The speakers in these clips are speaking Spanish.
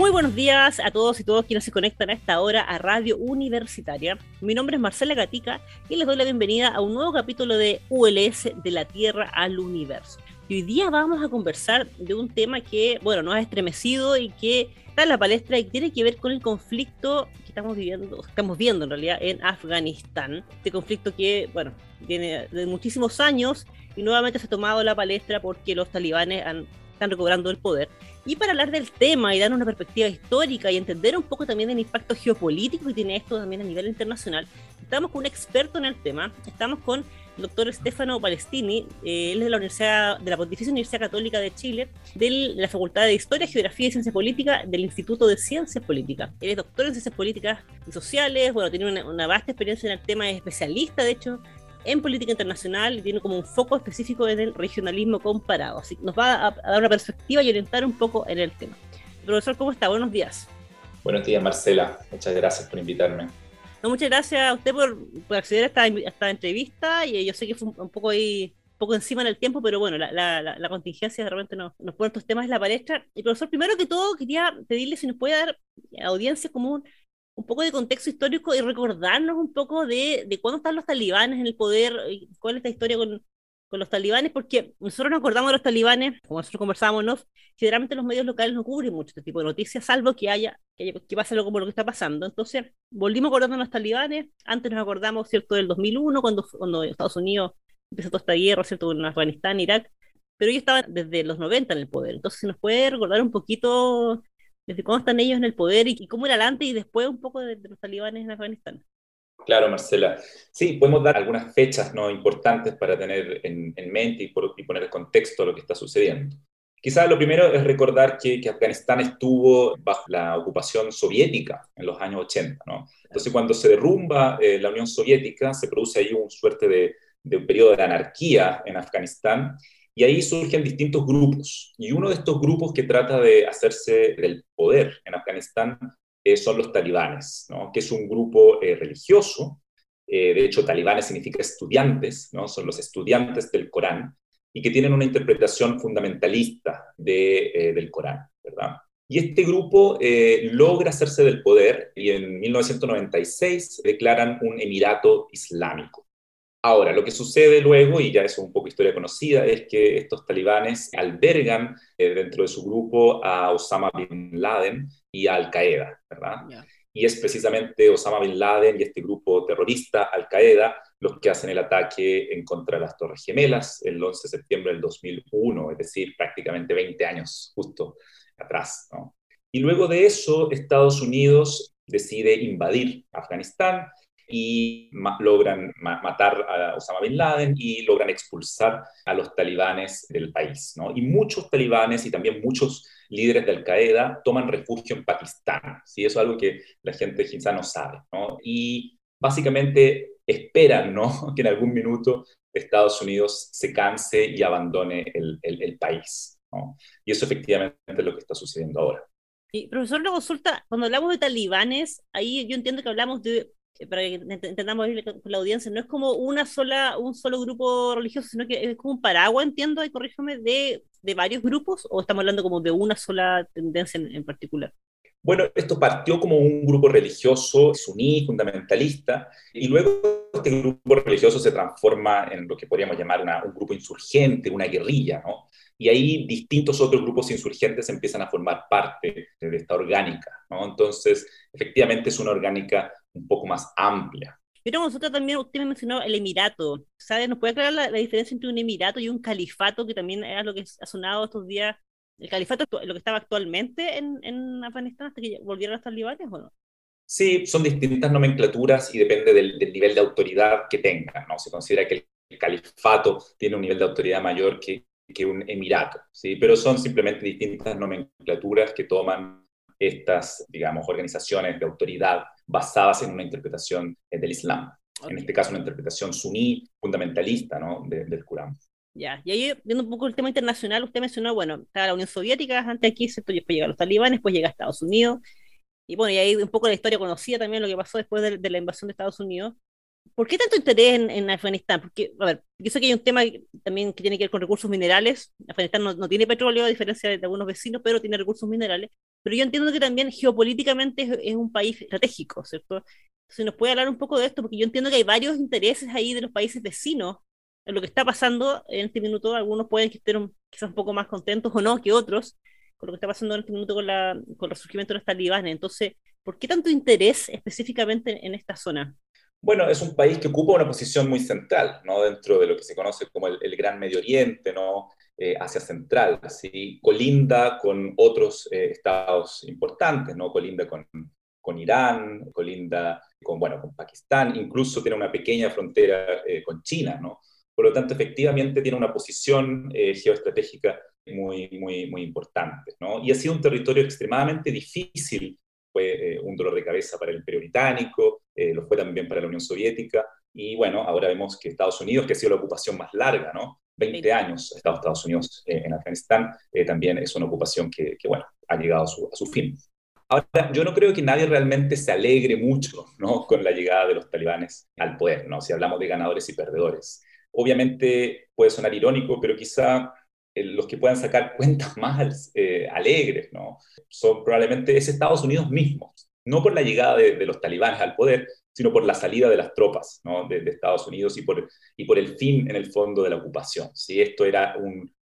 Muy buenos días a todos y todos quienes se conectan a esta hora a Radio Universitaria. Mi nombre es Marcela Gatica y les doy la bienvenida a un nuevo capítulo de ULS de la Tierra al Universo. Y hoy día vamos a conversar de un tema que, bueno, nos ha estremecido y que está en la palestra y tiene que ver con el conflicto que estamos viviendo, estamos viendo en realidad en Afganistán. Este conflicto que, bueno, viene de muchísimos años y nuevamente se ha tomado la palestra porque los talibanes han están recobrando el poder. Y para hablar del tema y dar una perspectiva histórica y entender un poco también el impacto geopolítico que tiene esto también a nivel internacional, estamos con un experto en el tema. Estamos con el doctor Stefano Palestini, eh, él es de la Universidad, de la Pontificia Universidad Católica de Chile, de la Facultad de Historia, Geografía y Ciencias Políticas del Instituto de Ciencias Políticas. Él es doctor en Ciencias Políticas y Sociales, bueno, tiene una, una vasta experiencia en el tema, es especialista, de hecho, en política internacional y tiene como un foco específico en el regionalismo comparado. Así que nos va a, dar una perspectiva y orientar un poco en el tema. Profesor, ¿cómo está? Buenos días. Buenos días, Marcela. Muchas gracias por invitarme. No, muchas gracias a usted por, por acceder a esta, esta, entrevista y yo sé que fue un, poco ahí poco encima en el tiempo, pero bueno, la, la, la, contingencia de repente nos, nos pone estos temas en la palestra. Y profesor, primero que todo quería pedirle si nos puede dar a audiencia común un poco de contexto histórico y recordarnos un poco de, de cuándo están los talibanes en el poder, y cuál es la historia con, con los talibanes, porque nosotros nos acordamos de los talibanes, como nosotros conversábamos, ¿no? generalmente los medios locales no cubren mucho este tipo de noticias, salvo que haya, que, que pase algo como lo que está pasando. Entonces, volvimos acordando de los talibanes, antes nos acordamos, ¿cierto?, del 2001, cuando, cuando Estados Unidos empezó toda esta guerra, ¿cierto?, en Afganistán, Irak, pero ellos estaban desde los 90 en el poder. Entonces, si nos puede recordar un poquito cuándo están ellos en el poder y, cómo era antes y después un poco de, los talibanes en Afganistán. Claro, Marcela. Sí, podemos dar algunas fechas ¿no? importantes para tener en, mente y, poner el contexto a lo que está sucediendo. Quizás lo primero es recordar que, que, Afganistán estuvo bajo la ocupación soviética en los años 80. ¿no? Entonces, cuando se derrumba eh, la Unión Soviética, se produce ahí un suerte de, de un periodo de anarquía en Afganistán y ahí surgen distintos grupos. Y uno de estos grupos que trata de hacerse del poder en Afganistán eh, son los talibanes, ¿no? que es un grupo eh, religioso. Eh, de hecho, talibanes significa estudiantes, ¿no? son los estudiantes del Corán, y que tienen una interpretación fundamentalista de, del Corán. ¿verdad? Y este grupo logra hacerse del poder y en 1996 declaran un emirato islámico. Ahora, lo que sucede luego, y ya es un poco historia conocida, es que estos talibanes albergan eh, dentro de su grupo a Osama Bin Laden y a Al Qaeda, ¿verdad? Y es precisamente Osama Bin Laden y este grupo terrorista, Al Qaeda, los que hacen el ataque en contra de las Torres Gemelas el 11 de septiembre del 2001, es decir, prácticamente 20 años justo atrás, ¿no? Y luego de eso, Estados Unidos decide invadir Afganistán y logran matar a Osama Bin Laden y logran expulsar a los talibanes del país. ¿no? Y muchos talibanes y también muchos líderes de Al-Qaeda toman refugio en Pakistán. ¿sí? Eso es algo que la gente quizá no sabe. ¿no? Y básicamente esperan ¿no? que en algún minuto Estados Unidos se canse y abandone el, el, país. ¿no? Y eso efectivamente es lo que está sucediendo ahora. Y profesor, la consulta, cuando hablamos de talibanes, ahí yo entiendo que hablamos de para que entendamos con la audiencia, no es como una sola, un solo grupo religioso, sino que es como un paraguas, entiendo, y corrígeme, de, de varios grupos, o estamos hablando como de una sola tendencia en, particular. Bueno, esto partió como un grupo religioso suní, fundamentalista, y luego este grupo religioso se transforma en lo que podríamos llamar un grupo insurgente, una guerrilla, ¿no? Y ahí distintos otros grupos insurgentes empiezan a formar parte de esta orgánica, ¿no? Entonces, efectivamente es una orgánica un poco más amplia. Pero nosotros también, usted me mencionó el emirato. ¿Sabe? ¿Nos puede aclarar la, diferencia entre un emirato y un califato, que también es lo que ha sonado estos días? ¿El califato es lo que estaba actualmente en, en Afganistán hasta que volvieron los talibanes o no? Sí, son distintas nomenclaturas y depende del, nivel de autoridad que tengan. ¿no? Se considera que el califato tiene un nivel de autoridad mayor que, que un emirato, ¿sí? pero son simplemente distintas nomenclaturas que toman estas, digamos, organizaciones de autoridad basadas en una interpretación eh, del Islam. En este caso, una interpretación suní, fundamentalista, ¿no? del Corán. Ya, y ahí viendo un poco el tema internacional, usted mencionó, bueno, estaba la Unión Soviética antes aquí, ¿cierto? después llegan los talibanes, después llega Estados Unidos, y bueno, y ahí un poco la historia conocida también lo que pasó después de, la invasión de Estados Unidos. ¿Por qué tanto interés en, en, Afganistán? Porque, a ver, yo sé que hay un tema también que tiene que ver con recursos minerales. Afganistán no, no tiene petróleo, a diferencia de algunos vecinos, pero tiene recursos minerales. pero yo entiendo que también geopolíticamente es, un país estratégico, ¿cierto? Si nos puede hablar un poco de esto, porque yo entiendo que hay varios intereses ahí de los países vecinos lo que está pasando en este minuto. Algunos pueden que estén quizás un poco más contentos o no que otros con lo que está pasando en este minuto con, la, con el resurgimiento de los talibanes. Entonces, ¿por qué tanto interés específicamente en esta zona? Bueno, es un país que ocupa una posición muy central, ¿no? Dentro de lo que se conoce como el, Gran Medio Oriente, ¿no? Eh, Asia Central, ¿sí? Colinda con otros eh, estados importantes, ¿no? Colinda con, con Irán, colinda con, bueno, con Pakistán, incluso tiene una pequeña frontera eh, con China, ¿no? Por lo tanto, efectivamente tiene una posición geoestratégica muy, muy, muy importante, ¿no? Y ha sido un territorio extremadamente difícil fue eh, un dolor de cabeza para el Imperio Británico, eh, lo fue también para la Unión Soviética, y bueno, ahora vemos que Estados Unidos, que ha sido la ocupación más larga, ¿no? 20 años ha estado Estados Unidos eh, en Afganistán, también es una ocupación que, que bueno, ha llegado a su, a su, fin. Ahora, yo no creo que nadie realmente se alegre mucho, ¿no? Con la llegada de los talibanes al poder, ¿no? Si hablamos de ganadores y perdedores. Obviamente puede sonar irónico, pero quizá los que puedan sacar cuentas más eh, alegres, ¿no? Son probablemente es Estados Unidos mismos, no por la llegada de, los talibanes al poder, sino por la salida de las tropas de, Estados Unidos y por, y por el fin, en el fondo, de la ocupación. ¿sí? Esto era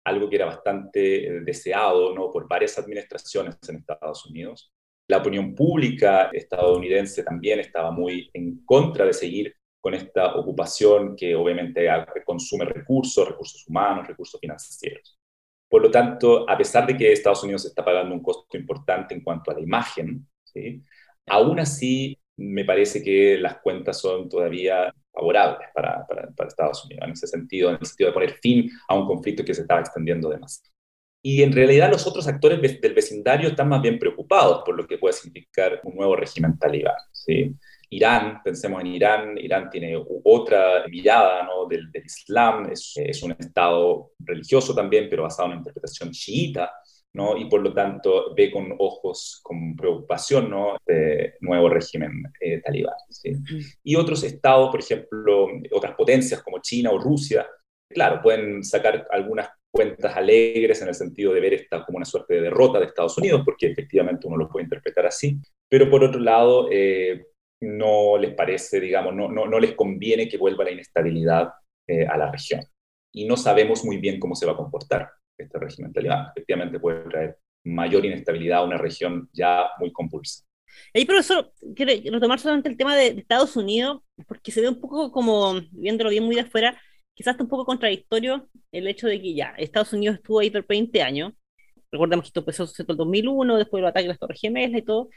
algo que era bastante eh, deseado ¿no? por varias administraciones en Estados Unidos. La opinión pública estadounidense también estaba muy en contra de seguir con esta ocupación que obviamente consume recursos, recursos humanos, recursos financieros. Por lo tanto, a pesar de que Estados Unidos está pagando un costo importante en cuanto a la imagen, ¿sí? aún así me parece que las cuentas son todavía favorables para, Estados Unidos en ese sentido, en el sentido de poner fin a un conflicto que se estaba extendiendo demasiado. Y en realidad los otros actores del vecindario están más bien preocupados por lo que puede significar un nuevo régimen talibán. ¿sí? Irán, pensemos en Irán, Irán tiene otra mirada ¿no? del, Islam, es, es, un estado religioso también, pero basado en una interpretación chiita, ¿no? y por lo tanto ve con ojos, con preocupación, ¿no? este nuevo régimen eh, talibán. ¿sí? Y otros estados, por ejemplo, otras potencias como China o Rusia, claro, pueden sacar algunas cuentas alegres en el sentido de ver esta como una suerte de derrota de Estados Unidos, porque efectivamente uno lo puede interpretar así, pero por otro lado, eh, no les parece, digamos, no, no, no les conviene que vuelva la inestabilidad eh, a la región. Y no sabemos muy bien cómo se va a comportar este régimen talibán. Efectivamente puede traer mayor inestabilidad a una región ya muy compulsa. Ahí, profesor, quiero retomar solamente el tema de, Estados Unidos, porque se ve un poco como, viéndolo bien muy de afuera, quizás está un poco contradictorio el hecho de que ya Estados Unidos estuvo ahí por 20 años. Recordemos que esto empezó en el 2001, después del ataque a las Torres Gemelas y todo,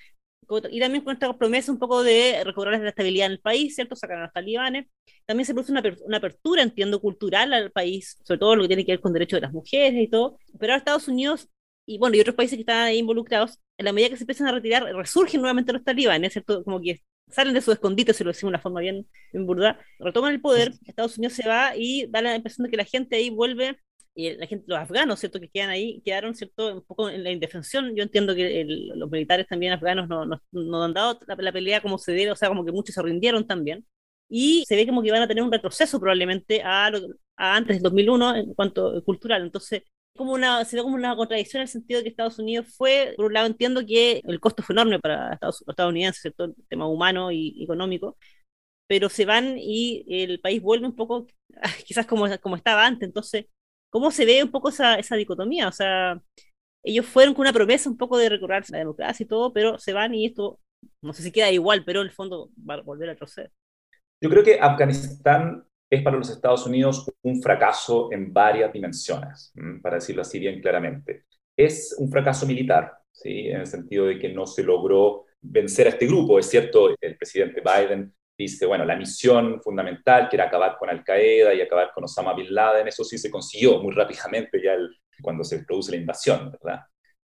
y también con esta promesa un poco de recobrar la estabilidad en el país, ¿cierto? Sacar a los talibanes. También se produce una, una, apertura, entiendo, cultural al país, sobre todo lo que tiene que ver con derechos de las mujeres y todo. Pero ahora Estados Unidos y bueno, y otros países que están ahí involucrados, en la medida que se empiezan a retirar, resurgen nuevamente los talibanes, ¿cierto? Como que salen de su escondite, se lo decimos de una forma bien, bien burda, retoman el poder, Estados Unidos se va y da la impresión de que la gente ahí vuelve y la gente, los afganos, ¿cierto? Que quedan ahí, quedaron, ¿cierto? Un poco en la indefensión. Yo entiendo que los militares también afganos no, no, no han dado la, pelea como se debe, o sea, como que muchos se rindieron también. Y se ve como que van a tener un retroceso probablemente a, a antes del 2001 en cuanto cultural. Entonces, como una, se ve como una contradicción en el sentido de que Estados Unidos fue, por un lado entiendo que el costo fue enorme para Estados, los estadounidenses, ¿cierto? El tema humano y económico, pero se van y el país vuelve un poco quizás como, como estaba antes. Entonces, cómo se ve un poco esa, esa dicotomía. O sea, ellos fueron con una promesa un poco de recorrer la democracia y todo, pero se van y esto, no sé si queda igual, pero en el fondo va a volver a proceder. Yo creo que Afganistán es para los Estados Unidos un fracaso en varias dimensiones, para decirlo así bien claramente. Es un fracaso militar, ¿sí? en el sentido de que no se logró vencer a este grupo. Es cierto, el presidente Biden dice, bueno, la misión fundamental, que era acabar con Al-Qaeda y acabar con Osama Bin Laden, eso sí se consiguió muy rápidamente ya cuando se produce la invasión, ¿verdad?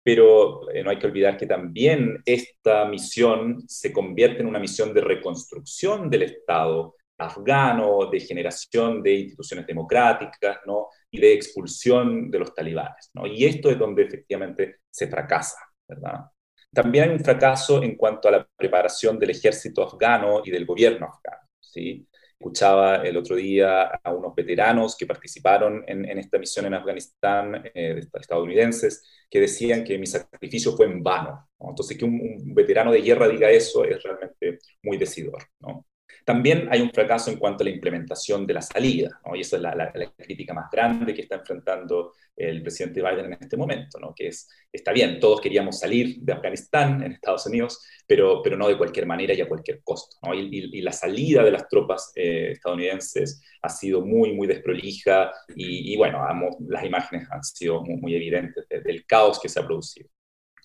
Pero eh, no hay que olvidar que también esta misión se convierte en una misión de reconstrucción del Estado afgano, de generación de instituciones democráticas, ¿no? Y de expulsión de los talibanes, ¿no? Y esto es donde efectivamente se fracasa, ¿verdad? También hay un fracaso en cuanto a la preparación del ejército afgano y del gobierno afgano. ¿sí? Escuchaba el otro día a unos veteranos que participaron en, esta misión en Afganistán, eh, estadounidenses, que decían que mi sacrificio fue en vano. Entonces, que un, veterano de guerra diga eso es realmente muy decidor. ¿no? También hay un fracaso en cuanto a la implementación de la salida, y esa es la, crítica más grande que está enfrentando el presidente Biden en este momento, ¿no? que es, está bien, todos queríamos salir de Afganistán en Estados Unidos, pero, pero no de cualquier manera y a cualquier costo. Y, la salida de las tropas eh, estadounidenses ha sido muy, muy desprolija y, bueno, las imágenes han sido muy evidentes del caos que se ha producido.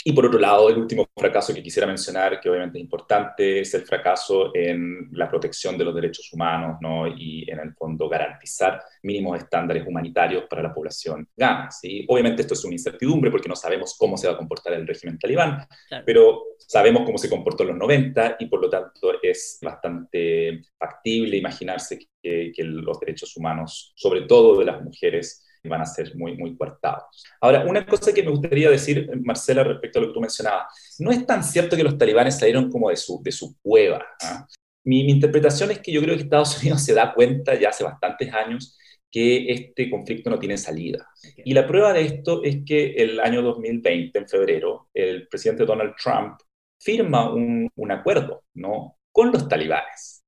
Y por otro lado, el último fracaso que quisiera mencionar, que obviamente es importante, es el fracaso en la protección de los derechos humanos ¿no? y en el fondo garantizar mínimos estándares humanitarios para la población gana. ¿sí? Obviamente esto es una incertidumbre porque no sabemos cómo se va a comportar el régimen talibán, pero sabemos cómo se comportó en los 90 y por lo tanto es bastante factible imaginarse que, que los derechos humanos, sobre todo de las mujeres, van a ser muy, muy coartados. Ahora, una cosa que me gustaría decir, Marcela, respecto a lo que tú mencionabas, no es tan cierto que los talibanes salieron como de su, de su cueva. ¿ah? Mi, mi, interpretación es que yo creo que Estados Unidos se da cuenta ya hace bastantes años que este conflicto no tiene salida. Y la prueba de esto es que el año 2020, en febrero, el presidente Donald Trump firma un, un acuerdo ¿no? con los talibanes.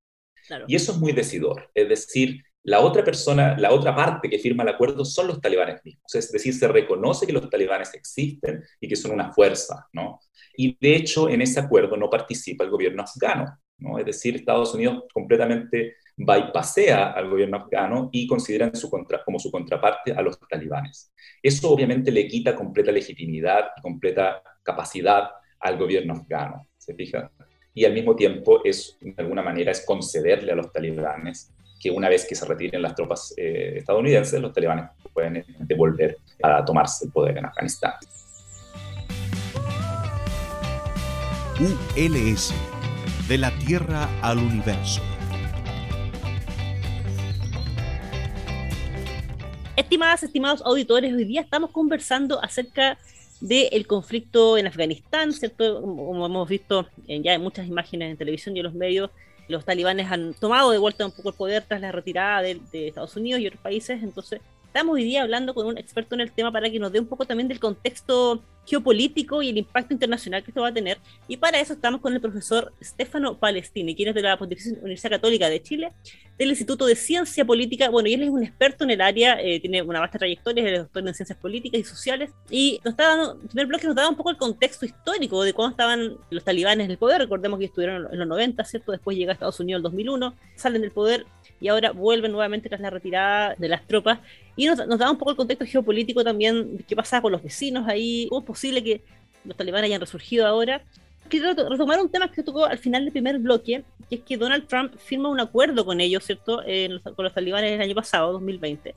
Claro. Y eso es muy decidor. Es decir, la otra persona, la otra parte que firma el acuerdo son los talibanes mismos. Es decir, se reconoce que los talibanes existen y que son una fuerza, ¿no? Y de hecho, en ese acuerdo no participa el gobierno afgano, ¿no? Es decir, Estados Unidos completamente bypasea al gobierno afgano y considera su contra, como su contraparte a los talibanes. Eso obviamente le quita completa legitimidad y completa capacidad al gobierno afgano, ¿se fija? Y al mismo tiempo es, de alguna manera, es concederle a los talibanes que una vez que se retiren las tropas eh, estadounidenses, los talibanes pueden devolver a tomarse el poder en Afganistán. ULS, de la Tierra al Universo. Estimadas, estimados auditores, hoy día estamos conversando acerca del conflicto en Afganistán, ¿cierto? Como hemos visto ya en muchas imágenes en televisión y en los medios, los talibanes han tomado de vuelta un poco el poder tras la retirada de, Estados Unidos y otros países, entonces estamos hoy día hablando con un experto en el tema para que nos dé un poco también del contexto geopolítico y el impacto internacional que esto va a tener. Y para eso estamos con el profesor Stefano Palestini, quien es de la Pontificia Universidad Católica de Chile, del Instituto de Ciencia Política. Bueno, y él es un experto en el área, eh, tiene una vasta trayectoria, es doctor en Ciencias Políticas y Sociales. Y nos está dando, el primer bloque nos da un poco el contexto histórico de cuándo estaban los talibanes en el poder. Recordemos que estuvieron en los 90, ¿cierto? Después llega a Estados Unidos en el 2001, salen del poder y ahora vuelven nuevamente tras la retirada de las tropas. Y nos, da un poco el contexto geopolítico también, qué pasa con los vecinos ahí, cómo es posible que los talibanes hayan resurgido ahora. Quiero retomar un tema que tocó al final del primer bloque, que es que Donald Trump firma un acuerdo con ellos, ¿cierto? con los talibanes el año pasado, 2020.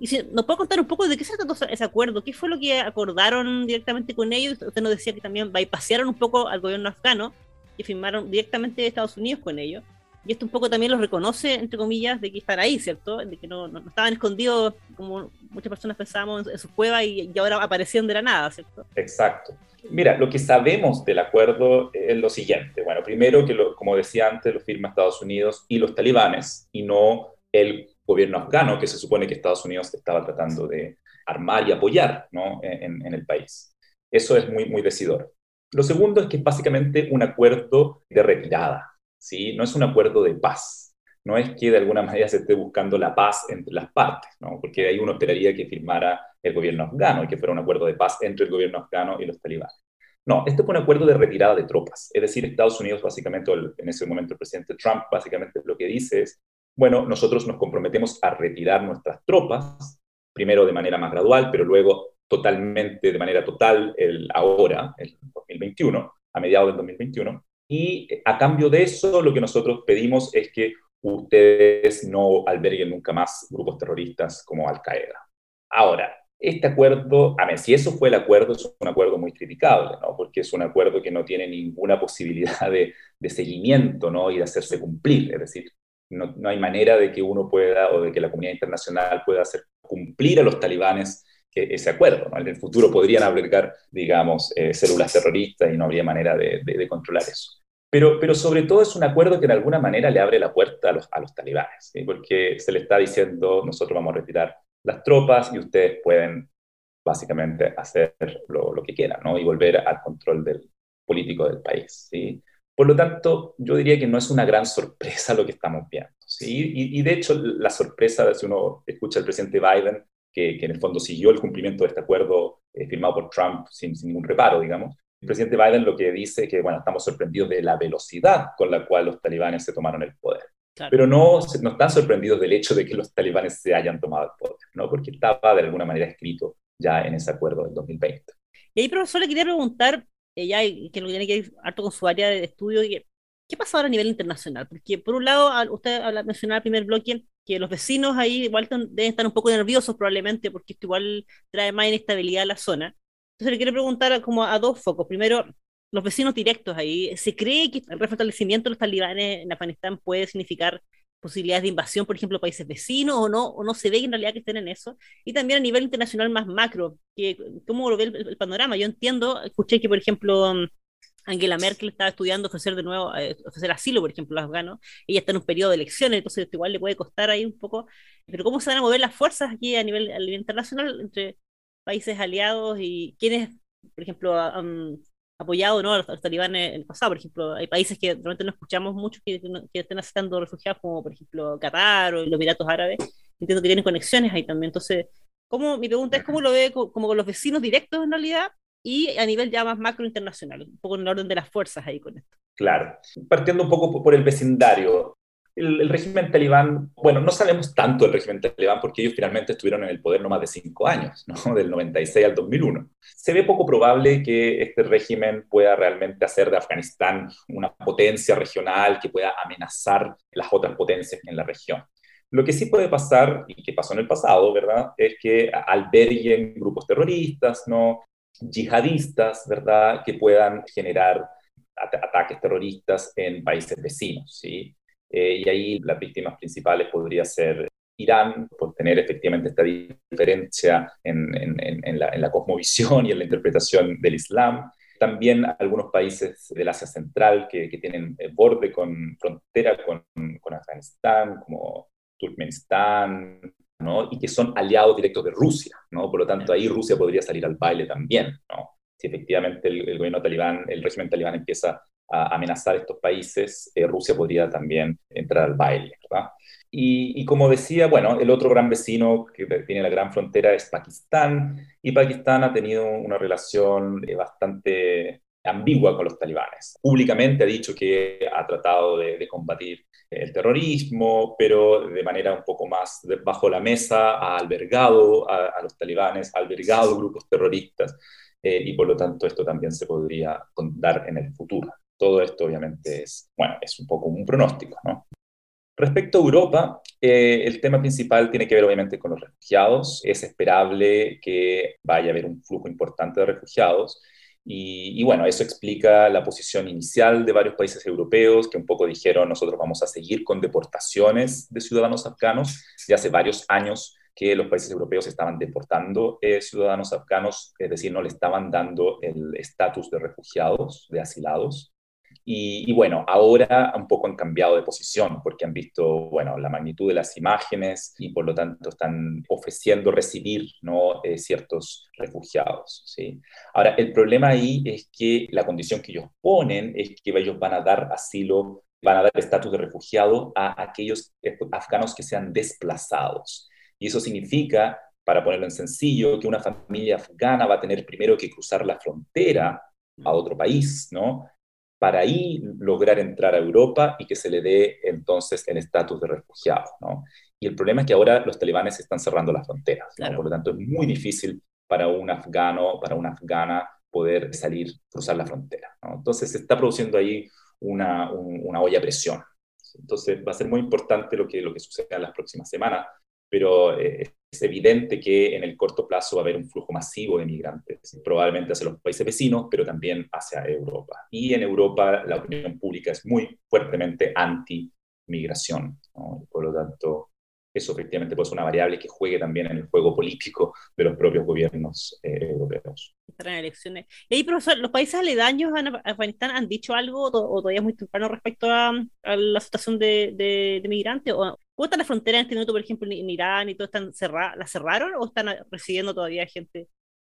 Y si nos puede contar un poco de qué se trató ese acuerdo, qué fue lo que acordaron directamente con ellos. Usted nos decía que también bypasearon un poco al gobierno afgano y firmaron directamente de Estados Unidos con ellos y esto un poco también los reconoce, entre comillas, de que están ahí, ¿cierto? De que no, no, estaban escondidos como muchas personas pensábamos en, su cueva y, y, ahora aparecieron de la nada, ¿cierto? Exacto. Mira, lo que sabemos del acuerdo es lo siguiente. Bueno, primero que, como decía antes, lo firma Estados Unidos y los talibanes y no el gobierno afgano, que se supone que Estados Unidos estaba tratando de armar y apoyar ¿no? en, en el país. Eso es muy, muy decidor. Lo segundo es que es básicamente un acuerdo de retirada. ¿Sí? No es un acuerdo de paz. No es que de alguna manera se esté buscando la paz entre las partes, ¿no? porque ahí uno esperaría que firmara el gobierno afgano y que fuera un acuerdo de paz entre el gobierno afgano y los talibanes. No, este fue un acuerdo de retirada de tropas. Es decir, Estados Unidos, básicamente, en ese momento el presidente Trump, básicamente lo que dice es, bueno, nosotros nos comprometemos a retirar nuestras tropas, primero de manera más gradual, pero luego totalmente, de manera total, el ahora, el 2021, a mediados del 2021, y a cambio de eso, lo que nosotros pedimos es que ustedes no alberguen nunca más grupos terroristas como Al-Qaeda. Ahora, este acuerdo, a ver, si eso fue el acuerdo, es un acuerdo muy criticable, ¿no? Porque es un acuerdo que no tiene ninguna posibilidad de, seguimiento, ¿no? Y de hacerse cumplir. Es decir, no, no, hay manera de que uno pueda o de que la comunidad internacional pueda hacer cumplir a los talibanes ese acuerdo. En el futuro podrían albergar, digamos, eh, células terroristas y no habría manera de, controlar eso. Pero, pero sobre todo es un acuerdo que de alguna manera le abre la puerta a los, talibanes, porque se le está diciendo, nosotros vamos a retirar las tropas y ustedes pueden básicamente hacer lo, que quieran y volver al control del, político del país. Por lo tanto, yo diría que no es una gran sorpresa lo que estamos viendo. Y, de hecho, la sorpresa, si uno escucha al presidente Biden, que, que en el fondo siguió el cumplimiento de este acuerdo eh, firmado por Trump sin, sin, ningún reparo, digamos, el presidente Biden lo que dice es que, bueno, estamos sorprendidos de la velocidad con la cual los talibanes se tomaron el poder. Pero no, no están sorprendidos del hecho de que los talibanes se hayan tomado el poder, ¿no? porque estaba de alguna manera escrito ya en ese acuerdo del 2020. Y ahí, profesor, le quería preguntar, ella, que lo tiene que ir harto con su área de estudio, ¿qué pasa ahora a nivel internacional? Porque por un lado, usted mencionaba el primer bloque que los vecinos ahí igual deben estar un poco nerviosos probablemente porque esto igual trae más inestabilidad a la zona. Entonces le quiero preguntar como a dos focos. Primero, los vecinos directos ahí, ¿se cree que el refortalecimiento de los talibanes en Afganistán puede significar posibilidades de invasión, por ejemplo, países vecinos o no, o no se ve en realidad que estén en eso. Y también a nivel internacional más macro, que, ¿cómo lo ve el, panorama? Yo entiendo, escuché que, por ejemplo, Angela Merkel estaba estudiando ofrecer de nuevo, eh, ofrecer asilo, por ejemplo, a los afganos. Ella está en un periodo de elecciones, entonces igual le puede costar ahí un poco. Pero ¿cómo se van a mover las fuerzas aquí a nivel, a nivel internacional entre países aliados y quiénes, por ejemplo, apoyado ¿no? a, los, talibanes en el pasado. Por ejemplo, hay países que realmente no escuchamos mucho que, que, estén aceptando refugiados, como por ejemplo Qatar o los Emiratos Árabes. Entiendo que tienen conexiones ahí también. Entonces, ¿cómo, mi pregunta es cómo lo ve como, con los vecinos directos en realidad y a nivel ya más macro internacional, un poco en el orden de las fuerzas ahí con esto. Claro, partiendo un poco por el vecindario, el, régimen talibán, bueno, no sabemos tanto del régimen talibán porque ellos finalmente estuvieron en el poder no más de cinco años, ¿no? del 96 al 2001. Se ve poco probable que este régimen pueda realmente hacer de Afganistán una potencia regional que pueda amenazar las otras potencias en la región. Lo que sí puede pasar, y que pasó en el pasado, ¿verdad?, es que alberguen grupos terroristas, ¿no? Yihadistas, ¿verdad?, que puedan generar ataques terroristas en países vecinos, ¿sí? Eh, y ahí las víctimas principales podría ser Irán, por tener efectivamente esta diferencia en, en, la, en, cosmovisión y en la interpretación del Islam. También algunos países del Asia Central que, que tienen eh, borde con frontera con, con Afganistán, como Turkmenistán, ¿no? y que son aliados directos de Rusia. ¿no? Por lo tanto, ahí Rusia podría salir al baile también. ¿no? Si efectivamente el, el gobierno talibán, el régimen talibán empieza a amenazar estos países, eh, Rusia podría también entrar al baile. ¿verdad? Y, como decía, bueno, el otro gran vecino que tiene la gran frontera es Pakistán, y Pakistán ha tenido una relación eh, bastante ambigua con los talibanes. Públicamente ha dicho que ha tratado de, combatir el terrorismo, pero de manera un poco más bajo la mesa ha albergado a, los talibanes, ha albergado grupos terroristas, eh, y por lo tanto esto también se podría dar en el futuro. Todo esto obviamente es, bueno, es un poco un pronóstico, ¿no? Respecto a Europa, eh, el tema principal tiene que ver obviamente con los refugiados. Es esperable que vaya a haber un flujo importante de refugiados. Y, bueno, eso explica la posición inicial de varios países europeos que un poco dijeron nosotros vamos a seguir con deportaciones de ciudadanos afganos. Ya hace varios años que los países europeos estaban deportando eh, ciudadanos afganos, es decir, no le estaban dando el estatus de refugiados, de asilados. Y, bueno, ahora un poco han cambiado de posición porque han visto, bueno, la magnitud de las imágenes y por lo tanto están ofreciendo recibir, ¿no? Eh, ciertos refugiados, ¿sí? Ahora, el problema ahí es que la condición que ellos ponen es que ellos van a dar asilo, van a dar estatus de refugiado a aquellos afganos que sean desplazados. Y eso significa, para ponerlo en sencillo, que una familia afgana va a tener primero que cruzar la frontera a otro país, ¿no? Para ahí lograr entrar a Europa y que se le dé entonces el estatus de refugiado. ¿no? Y el problema es que ahora los talibanes están cerrando las fronteras, por lo tanto es muy difícil para un afgano, para una afgana poder salir, cruzar la frontera. ¿no? Entonces se está produciendo ahí una, una olla a presión. Entonces va a ser muy importante lo que, lo que suceda en las próximas semanas, pero eh, es evidente que en el corto plazo va a haber un flujo masivo de migrantes, probablemente hacia los países vecinos, pero también hacia Europa. Y en Europa la opinión pública es muy fuertemente anti-migración. Por lo tanto, eso efectivamente puede ser una variable que juegue también en el juego político de los propios gobiernos eh, europeos. estarán elecciones. Y ahí, profesor, ¿los países aledaños a Afganistán han dicho algo o todavía es muy temprano respecto a, la situación de, de, migrantes? ¿O, ¿Cómo están las fronteras en este momento, por ejemplo, en Irán y todo? ¿Están cerradas? ¿Las cerraron o están recibiendo todavía gente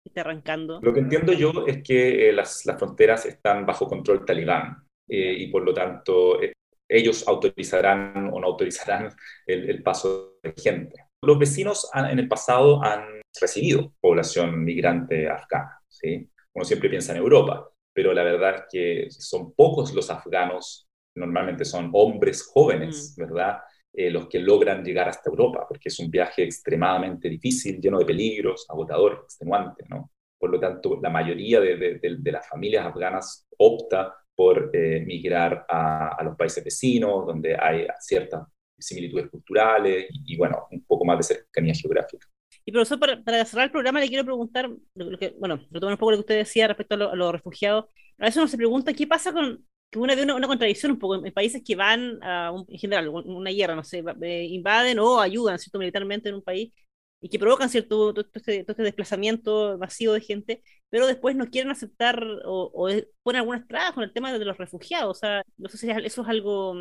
que está arrancando? Lo que entiendo yo es que eh, las, las, fronteras están bajo control talibán eh, y por lo tanto eh, ellos autorizarán o no autorizarán el, el paso de gente. Los vecinos en el pasado han recibido población migrante afgana. ¿sí? Uno siempre piensa en Europa, pero la verdad es que son pocos los afganos, normalmente son hombres jóvenes, mm. ¿verdad? Eh, los que logran llegar hasta Europa, porque es un viaje extremadamente difícil, lleno de peligros, agotador, extenuante, ¿no? Por lo tanto, la mayoría de, de, las familias afganas opta por eh, migrar a, a, los países vecinos, donde hay ciertas similitudes culturales y, bueno, un poco más de cercanía geográfica. Y profesor, para, para, cerrar el programa le quiero preguntar, lo que, bueno, retomar un poco lo que usted decía respecto a, los refugiados. A veces uno se pregunta qué pasa con que uno ve una, contradicción un poco en, países que van a, en general, una guerra, no sé, eh, invaden o ayudan, ¿cierto?, militarmente en un país y que provocan cierto todo este, este, desplazamiento masivo de gente, pero después no quieren aceptar o, o ponen algunas trabas con el tema de los refugiados. O sea, no sé si eso es algo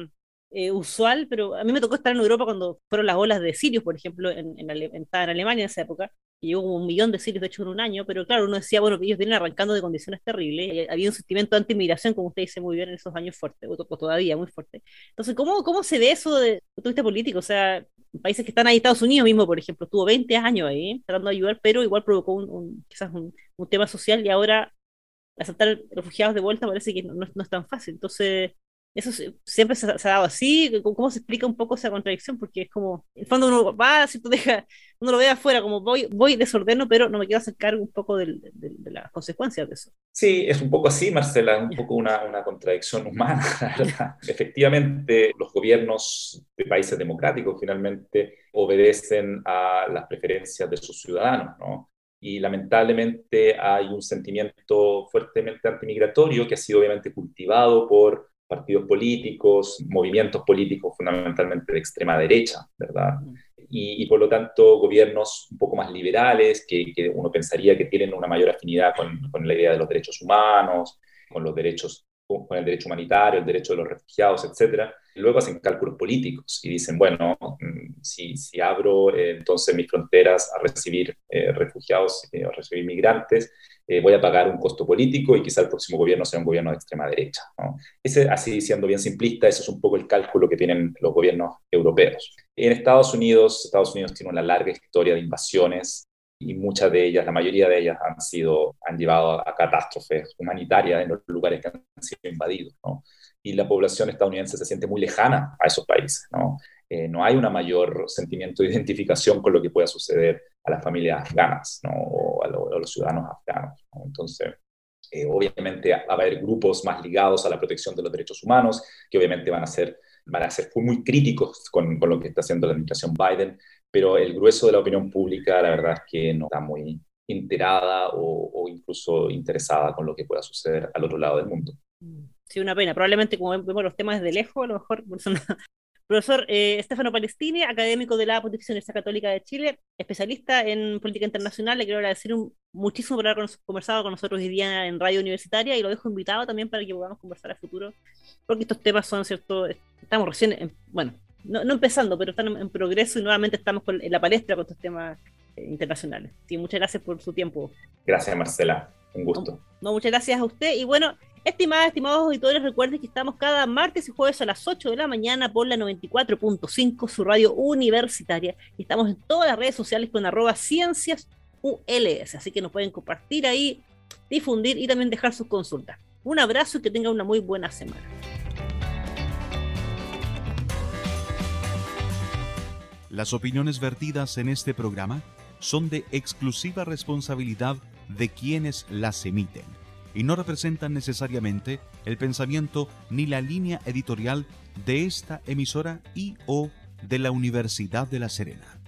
eh, usual, pero a mí me tocó estar en Europa cuando fueron las olas de sirios, por ejemplo, en, en, en Alemania en esa época, y como un millón de sirios, de hecho, en un año, pero claro, uno decía, bueno, ellos vienen arrancando de condiciones terribles, había un sentimiento de anti-inmigración, como usted dice muy bien, en esos años fuertes, o, todavía muy fuerte. Entonces, ¿cómo, ¿cómo se ve eso de todo este político? O sea, países que están ahí, Estados Unidos mismo, por ejemplo, estuvo 20 años ahí tratando de ayudar, pero igual provocó un, quizás un, un, tema social y ahora aceptar refugiados de vuelta parece que no, no es tan fácil. Entonces, eso siempre se, ha dado así. ¿Cómo se explica un poco esa contradicción? Porque es como, en el fondo uno va, ¿cierto? Deja, uno lo ve afuera, como voy, voy desordeno, pero no me quiero hacer cargo un poco de, las consecuencias de eso. Sí, es un poco así, Marcela, un poco una, una contradicción humana, ¿verdad? Efectivamente, los gobiernos de países democráticos finalmente obedecen a las preferencias de sus ciudadanos, ¿no? y lamentablemente hay un sentimiento fuertemente antimigratorio que ha sido obviamente cultivado por partidos políticos, movimientos políticos fundamentalmente de extrema derecha, ¿verdad? Y, por lo tanto gobiernos un poco más liberales, que, uno pensaría que tienen una mayor afinidad con, con, la idea de los derechos humanos, con los derechos con el derecho humanitario, el derecho de los refugiados, etcétera. Luego hacen cálculos políticos y dicen, bueno, mm, si, si abro eh, entonces mis fronteras a recibir eh, refugiados, eh, a recibir migrantes, voy a pagar un costo político y quizá el próximo gobierno sea un gobierno de extrema derecha. Ese, así siendo bien simplista, ese es un poco el cálculo que tienen los gobiernos europeos. En Estados Unidos, Estados Unidos tiene una larga historia de invasiones y muchas de ellas, la mayoría de ellas han sido, han llevado a catástrofes humanitarias en los lugares que han sido invadidos, ¿no? Y la población estadounidense se siente muy lejana a esos países, ¿no? Eh, no hay una mayor sentimiento de identificación con lo que pueda suceder a las familias afganas, ¿no? A, los ciudadanos afganos, Entonces, eh, obviamente va a haber grupos más ligados a la protección de los derechos humanos, que obviamente van a ser, van a ser muy críticos con, con lo que está haciendo la administración Biden, pero el grueso de la opinión pública, la verdad es que no está muy enterada o, incluso interesada con lo que pueda suceder al otro lado del mundo. Sí, una pena. Probablemente como vemos los temas desde lejos, a lo mejor... Profesor eh, Estefano Palestini, académico de la Pontificia Universidad Católica de Chile, especialista en política internacional, le quiero agradecer muchísimo por haber conversado con nosotros hoy día en Radio Universitaria y lo dejo invitado también para que podamos conversar a futuro, porque estos temas son, ¿cierto? Estamos recién, bueno, no, no empezando, pero están en, progreso y nuevamente estamos en la palestra con estos temas eh, internacionales. Sí, muchas gracias por su tiempo. Gracias, Marcela. Un gusto. No, muchas gracias a usted. Y bueno, estimadas, estimados auditores, recuerden que estamos cada martes y jueves a las 8 de la mañana por la 94.5, su radio universitaria. Estamos en todas las redes sociales con arroba ciencias. Así que nos pueden compartir ahí, difundir y también dejar sus consultas. Un abrazo y que tengan una muy buena semana. Las opiniones vertidas en este programa son de exclusiva responsabilidad de quienes las emiten y no representan necesariamente el pensamiento ni la línea editorial de esta emisora y o de la Universidad de La Serena.